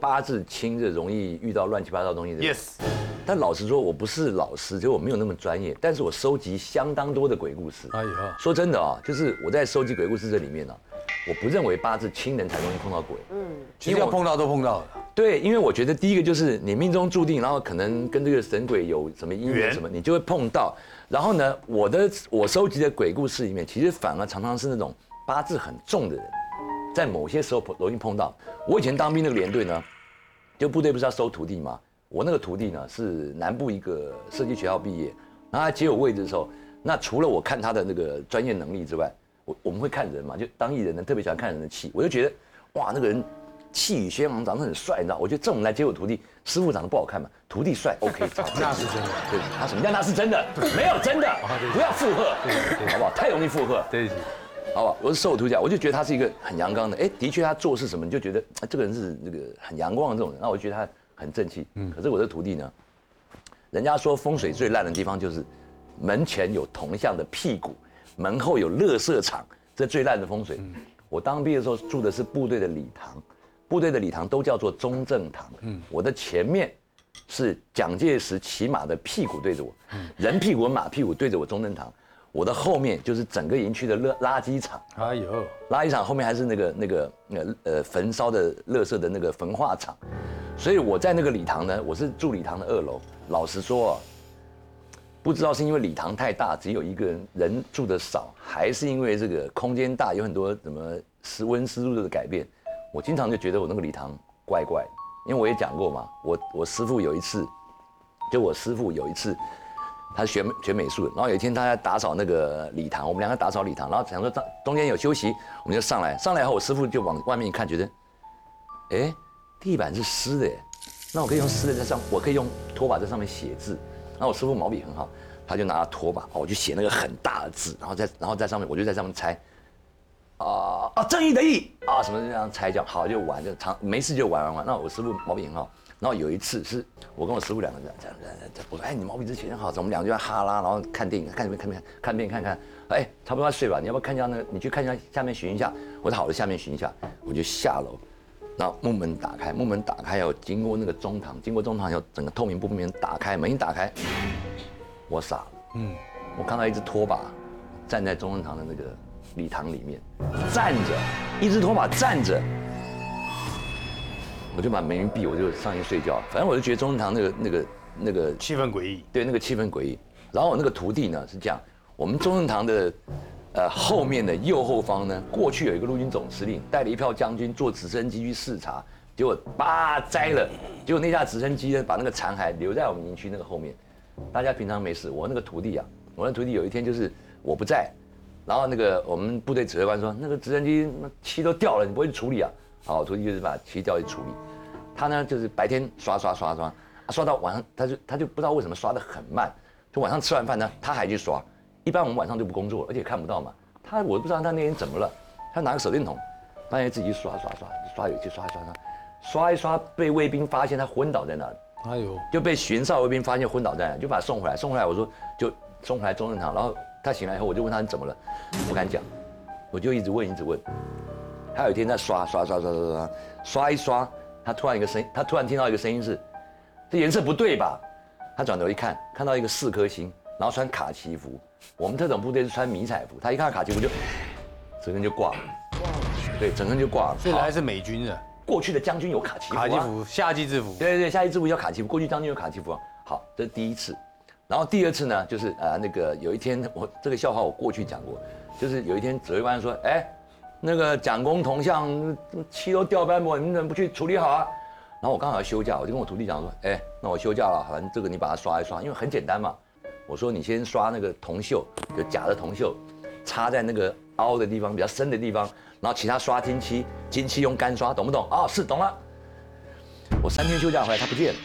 八字轻就容易遇到乱七八糟的东西的。Yes，但老实说，我不是老师，就我没有那么专业，但是我收集相当多的鬼故事。哎呀，说真的啊，就是我在收集鬼故事这里面呢、我不认为八字轻人才容易碰到鬼。其实要碰到都碰到了。对，因为我觉得第一个就是你命中注定，然后可能跟这个神鬼有什么姻缘缘什么，你就会碰到。然后呢，我的我收集的鬼故事里面，其实反而常常是那种八字很重的人，在某些时候容易碰到。我以前当兵那个连队呢，就部队不是要收徒弟吗？我那个徒弟呢是南部一个设计学校毕业，然后他接我位置的时候，那除了我看他的那个专业能力之外，我我们会看人嘛，就当艺人呢特别喜欢看人的气，我就觉得哇那个人气宇轩昂，长得很帅，你知道？我觉得这种来接我徒弟，师傅长得不好看嘛，徒弟帅，OK，找那是真的。对，他什么叫那是真的？没有真的，不要附和，好不好？太容易附和，对好不好？我是受徒教，我就觉得他是一个很阳刚的，哎，的确他做事什么，你就觉得哎这个人是那个很阳光的这种人，那我就觉得他很正气。嗯，可是我的徒弟呢，人家说风水最烂的地方就是门前有铜像的屁股，门后有垃圾场，这最烂的风水。我当兵的时候住的是部队的礼堂，部队的礼堂都叫做中正堂。嗯，我的前面是蒋介石骑马的屁股对着我，人屁股马屁股对着我中正堂。我的后面就是整个营区的垃垃圾场，哎呦，垃圾场后面还是那个那个呃呃焚烧的垃圾的那个焚化厂，所以我在那个礼堂呢，我是住礼堂的二楼。老实说啊，不知道是因为礼堂太大，只有一个人人住的少，还是因为这个空间大，有很多什么湿温湿度的改变，我经常就觉得我那个礼堂怪怪的。因为我也讲过嘛，我我师傅有一次，就我师傅有一次。他是学学美术的，然后有一天他在打扫那个礼堂，我们两个打扫礼堂，然后想说中中间有休息，我们就上来，上来以后我师傅就往外面一看，觉得，哎，地板是湿的，那我可以用湿的在上，我可以用拖把在上面写字，然后我师傅毛笔很好，他就拿拖把，我就写那个很大的字，然后在然后在上面我就在上面猜，啊啊正义的义啊什么这样猜这样，好就玩就长没事就玩玩玩，那我师傅毛笔很好。然后有一次是我跟我师傅两个人这样这样这样，我说哎你毛笔字写得好，我们两个就哈拉，然后看电影看？片看片看片看看，哎差不多要睡吧，你要不要看一下那个？你去看一下下面寻一下。我说好的，下面寻一下，我就下楼，然后木门打开，木门打开要经过那个中堂，经过中堂要整个透明布面打开，门一打开，我傻。了，嗯，我看到一只拖把站在中正堂的那个礼堂里面。站着，一只拖把站着。我就把门一闭，我就上去睡觉。反正我就觉得中正堂那个那个那个气氛诡异。对那个气氛诡异。然后我那个徒弟呢是这样，我们中正堂的呃后面的右后方呢，过去有一个陆军总司令带了一票将军坐直升机去视察，结果叭栽了，结果那架直升机呢把那个残骸留在我们营区那个后面。大家平常没事，我那个徒弟啊，我那徒弟有一天就是我不在，然后那个我们部队指挥官说那个直升机那漆都掉了，你不会去处理啊？好，徒弟就是把漆掉去处理。他呢就是白天刷刷刷刷，啊刷到晚上他就他就不知道为什么刷得很慢，就晚上吃完饭呢他还去刷。一般我们晚上就不工作，而且看不到嘛。他我不知道他那天怎么了，他拿个手电筒，半夜自己刷刷刷刷油漆刷刷刷，刷一刷被卫兵发现他昏倒在那里。哎呦，就被巡哨卫兵发现昏倒在那，就把他送回来。送回来我说就送回来中正堂，然后他醒来以后我就问他你怎么了，不敢讲，我就一直问一直问。他有一天在刷刷刷刷刷刷刷一刷，他突然一个声，他突然听到一个声音是，这颜色不对吧？他转头一看，看到一个四颗星，然后穿卡其服。我们特种部队是穿迷彩服，他一看到卡其服就整个人就挂了。对，整个人就挂了。好所以来是美军的过去的将军有卡其服、啊，卡其服，夏季制服。对对对，夏季制服叫卡其服，过去将军有卡其服啊。好，这是第一次。然后第二次呢，就是啊、呃、那个有一天我这个笑话我过去讲过，就是有一天指挥官说，哎，那个蒋公铜像漆都掉斑驳，你怎么不去处理好啊？然后我刚好要休假，我就跟我徒弟讲说，哎，那我休假了，反正这个你把它刷一刷，因为很简单嘛。我说你先刷那个铜锈，就假的铜锈，插在那个凹的地方比较深的地方，然后其他刷金漆，金漆用干刷，懂不懂？啊、是懂了。我三天休假回来，他不见了，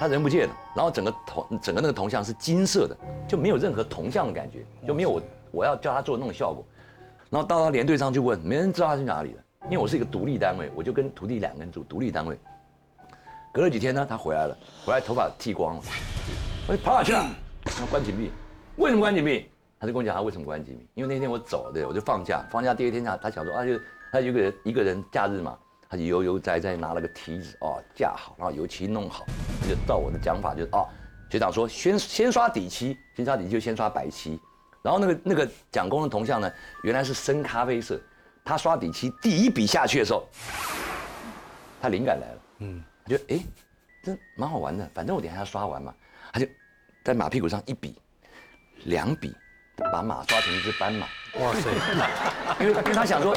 他人不见了，然后整个铜整个那个铜像是金色的，就没有任何铜像的感觉，就没有我我要叫他做的那种效果。然后到他连队上去问，没人知道他去哪里了，因为我是一个独立单位，我就跟徒弟两个人住独立单位。隔了几天呢，他回来了，回来头发剃光了，我说跑哪去了？他关紧闭，为什么关紧闭？他就跟我讲他为什么关紧闭，因为那天我走了，对，我就放假，放假第二天他他想说啊就他有一个人一个人假日嘛，他就悠悠哉哉拿了个梯子哦架好，然后油漆弄好，就照我的讲法就是哦，学长说先先刷底漆，先刷底漆就先刷白漆，然后那个那个蒋公的铜像呢，原来是深咖啡色，他刷底漆第一笔下去的时候，他灵感来了，嗯，他就哎，这蛮好玩的，反正我等一下要刷完嘛，他就在马屁股上一笔，两笔，把马刷成一只斑马。哇塞，因为因为他想说，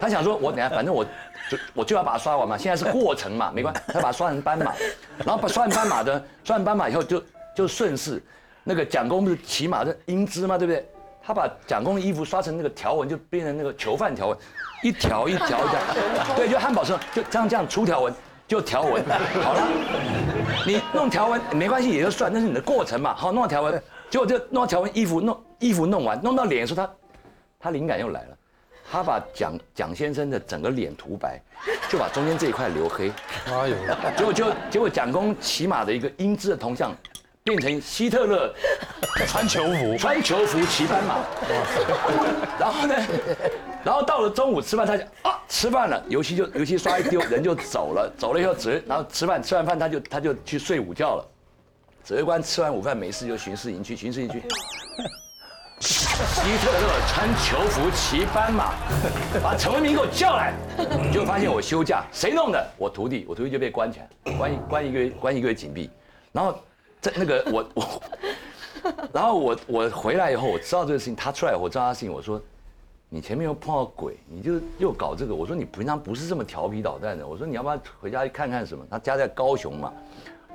他想说我等下反正我就我就要把它刷完嘛，现在是过程嘛，没关系，他把它刷成斑马，然后把刷完斑马的刷完斑马以后就就顺势，那个蒋公不是骑马的英姿嘛，对不对？他把蒋公的衣服刷成那个条纹，就变成那个囚犯条纹，一条一条一条，对，就汉堡车就这样这样出条纹就条纹，好了，你弄条纹没关系也就算，那是你的过程嘛，好弄到条纹，结果就弄到条纹衣服弄衣服弄完，弄到脸的时候他。他灵感又来了，他把蒋蒋先生的整个脸涂白，就把中间这一块留黑。哎呦！结果就结果蒋公骑马的一个英姿的铜像，变成希特勒穿球服，穿球服骑斑马。然后呢，然后到了中午吃饭，他就啊吃饭了，油漆就油漆刷一丢，人就走了。走了以后指然后吃饭吃完饭他就他就去睡午觉了。指挥官吃完午饭没事就巡视营区巡视营区。希特勒穿球服骑斑马，把陈文明给我叫来，就发现我休假，谁弄的？我徒弟，我徒弟就被关起来，关一关一个月，关一个月紧闭。然后在那个我我，然后我我回来以后，我知道这个事情，他出来我知道他事情，我说你前面又碰到鬼，你就又搞这个，我说你平常不是这么调皮捣蛋的，我说你要不要回家去看看什么？他家在高雄嘛。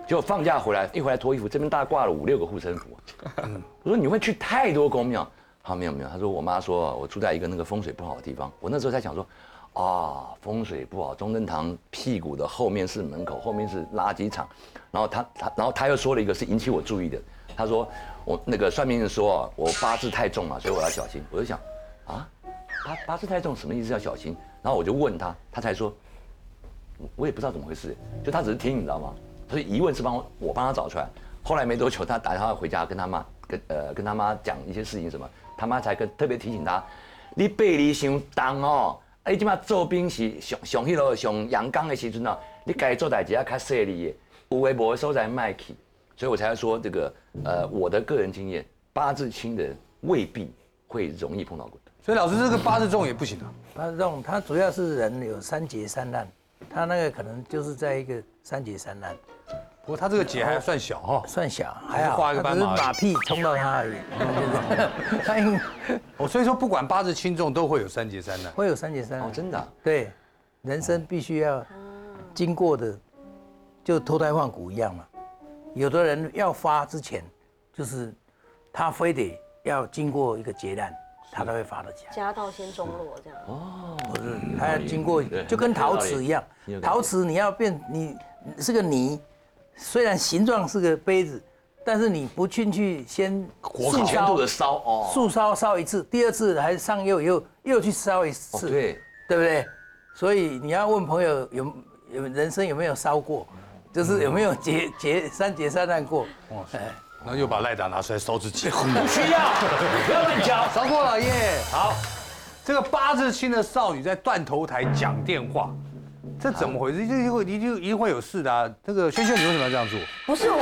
结果放假回来，一回来脱衣服，这边大挂了五六个护身符。我说你会去太多公庙？他没有没有，他说我妈说我住在一个那个风水不好的地方。我那时候在想说，啊风水不好，中正堂屁股的后面是门口，后面是垃圾场。然后他他然后他又说了一个是引起我注意的，他说我那个算命人说我八字太重了，所以我要小心。我就想啊八八字太重什么意思要小心？然后我就问他，他才说，我也不知道怎么回事，就他只是听你知道吗？所以疑问是帮我我帮他找出来，后来没多久，他打电话回家跟他妈跟呃跟他妈讲一些事情什么，他妈才跟特别提醒他，你背离伤重哦，你即马做兵是上上迄落上阳刚的时阵哦，你该做代志要较细腻的，有诶无诶所在卖去，所以我才说这个呃我的个人经验，八字轻的人未必会容易碰到鬼。所以老师这个八字重也不行啊，八字重它主要是人有三劫三难，他那个可能就是在一个三劫三难。不过他这个结还算小哈，算小，还好，画一个斑马，马屁冲到他而已。他 应，我所以说不管八字轻重都会有三劫三难，会有三劫三难，真的。对，人生必须要经过的，就脱胎换骨一样嘛。有的人要发之前，就是他非得要经过一个劫难，他才会发得起来。家道先中落这样。哦，不是，他要经过，就跟陶瓷一样，陶瓷你要变，你是个泥。虽然形状是个杯子，但是你不进去先速烧的烧哦，速烧烧一次，第二次还上釉以后又去烧一次，对对不对？所以你要问朋友有有人生有没有烧过，就是有没有结结三结三难过？哇塞，然后又把赖达拿出来烧自己，不需要，不要乱讲，烧过了耶。好，这个八字轻的少女在断头台讲电话。这怎么回事？就会一定一定会有事的啊！这个萱萱，你为什么要这样做？不是我，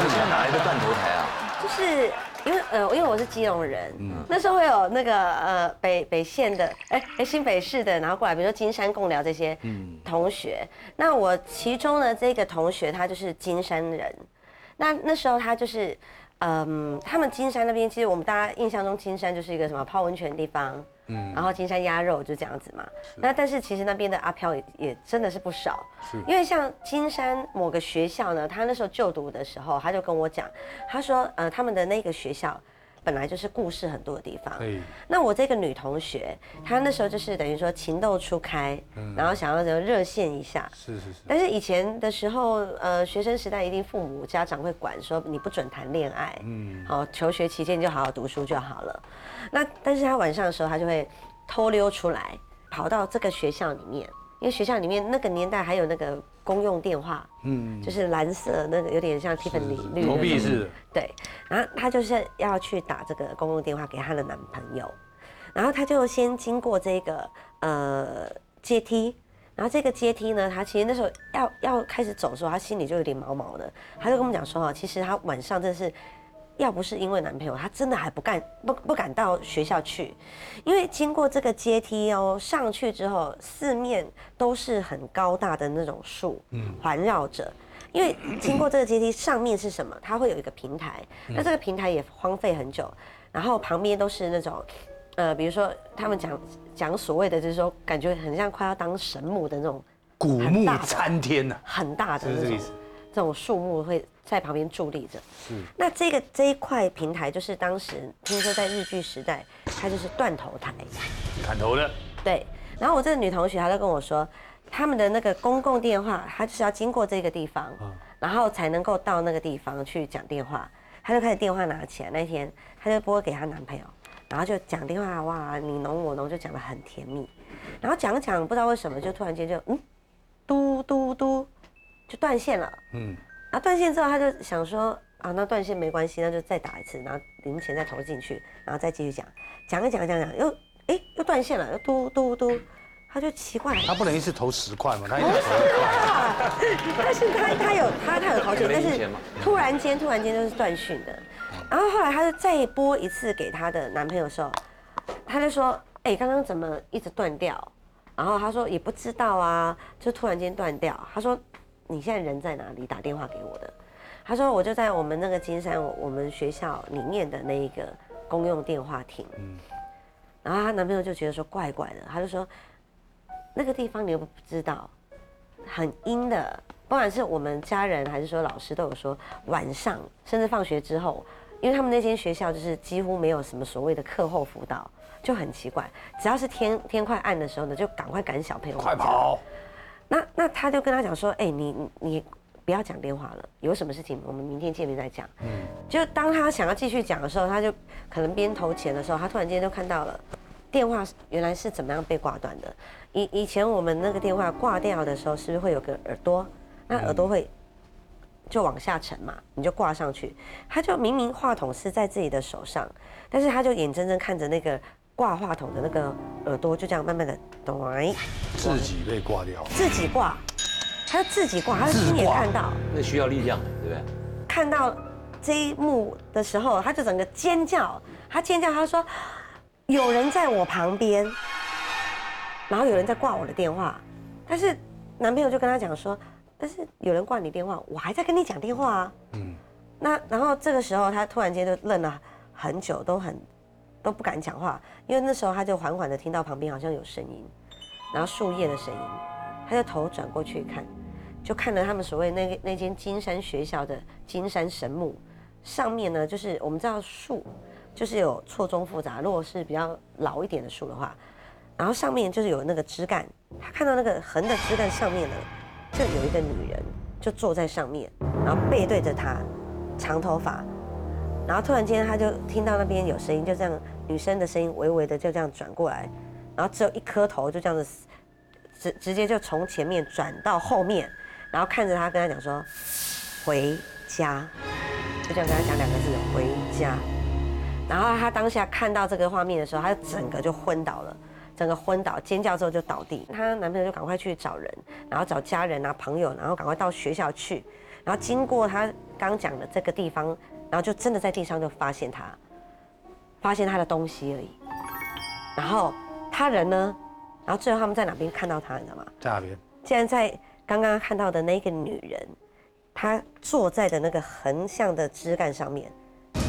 你现在哪来的断头台啊？就是因为呃，因为我是基隆人，嗯那时候会有那个呃北北县的，哎哎新北市的，然后过来，比如说金山共寮这些同学。那我其中的这个同学，他就是金山人。那那时候他就是，嗯，他们金山那边，其实我们大家印象中金山就是一个什么泡温泉的地方。嗯，然后金山鸭肉就这样子嘛。那但是其实那边的阿飘也也真的是不少。是。因为像金山某个学校呢，他那时候就读的时候，他就跟我讲，他说，呃，他们的那个学校本来就是故事很多的地方。那我这个女同学，她那时候就是等于说情窦初开，然后想要就热线一下。是是是。但是以前的时候，呃，学生时代一定父母家长会管说你不准谈恋爱。嗯。好，求学期间就好好读书就好了。那但是她晚上的时候，她就会偷溜出来，跑到这个学校里面，因为学校里面那个年代还有那个公用电话，嗯，就是蓝色那个有点像 Tiffany 绿投币式，对，然后她就是要去打这个公用电话给她的男朋友，然后她就先经过这个呃阶梯，然后这个阶梯呢，她其实那时候要要开始走的时候，她心里就有点毛毛的。她就跟我们讲说，哈，其实她晚上真的是，要不是因为男朋友，他真的还不敢不不敢到学校去，因为经过这个阶梯哦，上去之后，四面都是很高大的那种树，嗯环绕着。因为经过这个阶梯，上面是什么？它会有一个平台，那这个平台也荒废很久，然后旁边都是那种。呃，比如说他们讲讲所谓的，就是说感觉很像快要当神母的那种古木大参天呐，很大的那种是这种树木会在旁边伫立着。嗯那这个这一块平台就是当时听说在日据时代，它就是断头台。砍头的，对，然后我这个女同学她就跟我说，他们的那个公共电话，她就是要经过这个地方，然后才能够到那个地方去讲电话。她就开始电话拿起来，那天她就拨给她男朋友，然后就讲电话，哇，你侬我侬，就讲得很甜蜜。然后讲讲，不知道为什么就突然间就嗯，嘟嘟嘟，就断线了。嗯，然后断线之后，他就想说啊，那断线没关系，那就再打一次，然后零钱再投进去，然后再继续讲，讲一讲讲讲，又哎又断线了，又嘟嘟嘟，他就奇怪，他不能一次投十块嘛，他一次投一块，啊，但是他他有他他有投钱，但是突然间突然间就是断讯的，然后后来他就再拨一次给他的男朋友的时候，他就说，哎，刚刚怎么一直断掉？然后他说也不知道啊，就突然间断掉。他说你现在人在哪里？打电话给我的。他说我就在我们那个金山我们学校里面的那一个公用电话亭。然后她男朋友就觉得说怪怪的，他就说那个地方你又不知道，很阴的，不管是我们家人还是说老师都有说，晚上甚至放学之后，因为他们那间学校就是几乎没有什么所谓的课后辅导，就很奇怪，只要是天天快暗的时候呢，就赶快赶小朋友快跑！那那他就跟他讲说，哎、你你你不要讲电话了，有什么事情我们明天见面再讲。嗯，就当他想要继续讲的时候，他就可能边投钱的时候，他突然间就看到了电话原来是怎么样被挂断的。以以前我们那个电话挂掉的时候，是不是会有个耳朵？那耳朵会就往下沉嘛，你就挂上去。他就明明话筒是在自己的手上，但是他就眼睁睁看着那个挂话筒的那个耳朵就这样慢慢的咚自己被挂掉，自己挂，他就自己挂，他就亲眼看到，那需要力量的，对不对？看到这一幕的时候，他就整个尖叫，他尖叫，他说有人在我旁边，然后有人在挂我的电话，但是男朋友就跟他讲说，但是有人挂你电话，我还在跟你讲电话啊，嗯，那然后这个时候他突然间就愣了很久，都很都不敢讲话，因为那时候他就缓缓的听到旁边好像有声音，然后树叶的声音，他就头转过去看，就看了他们所谓那那间金山学校的金山神木，上面呢就是我们知道树就是有错综复杂，如果是比较老一点的树的话，然后上面就是有那个枝干，他看到那个横的枝干上面呢，就有一个女人就坐在上面，然后背对着他，长头发，然后突然间他就听到那边有声音，就这样女生的声音微微的就这样转过来，然后只有一颗头就这样子直直接就从前面转到后面，然后看着他跟他讲说回家，就这样跟他讲两个字回家。然后他当下看到这个画面的时候，他整个就昏倒了，整个昏倒，尖叫之后就倒地。她男朋友就赶快去找人，然后找家人啊朋友，然后赶快到学校去，然后经过他刚讲的这个地方，然后就真的在地上就发现他，发现他的东西而已。然后他人呢？然后最后他们在哪边看到他，你知道吗？在哪边？竟然在刚刚看到的那个女人，她坐在的那个横向的枝干上面，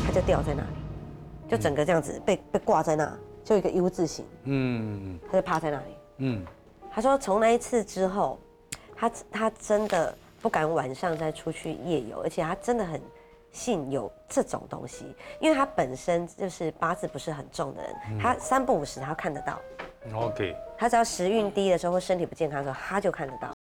她就掉在那里，就整个这样子被被挂在那，就一个 U 字形，嗯她就趴在那里。嗯，她说从那一次之后，她她真的不敢晚上再出去夜游，而且她真的很信有这种东西，因为他本身就是八字不是很重的人，他三不五时他看得到。OK，他只要时运低的时候或身体不健康的时候，他就看得到。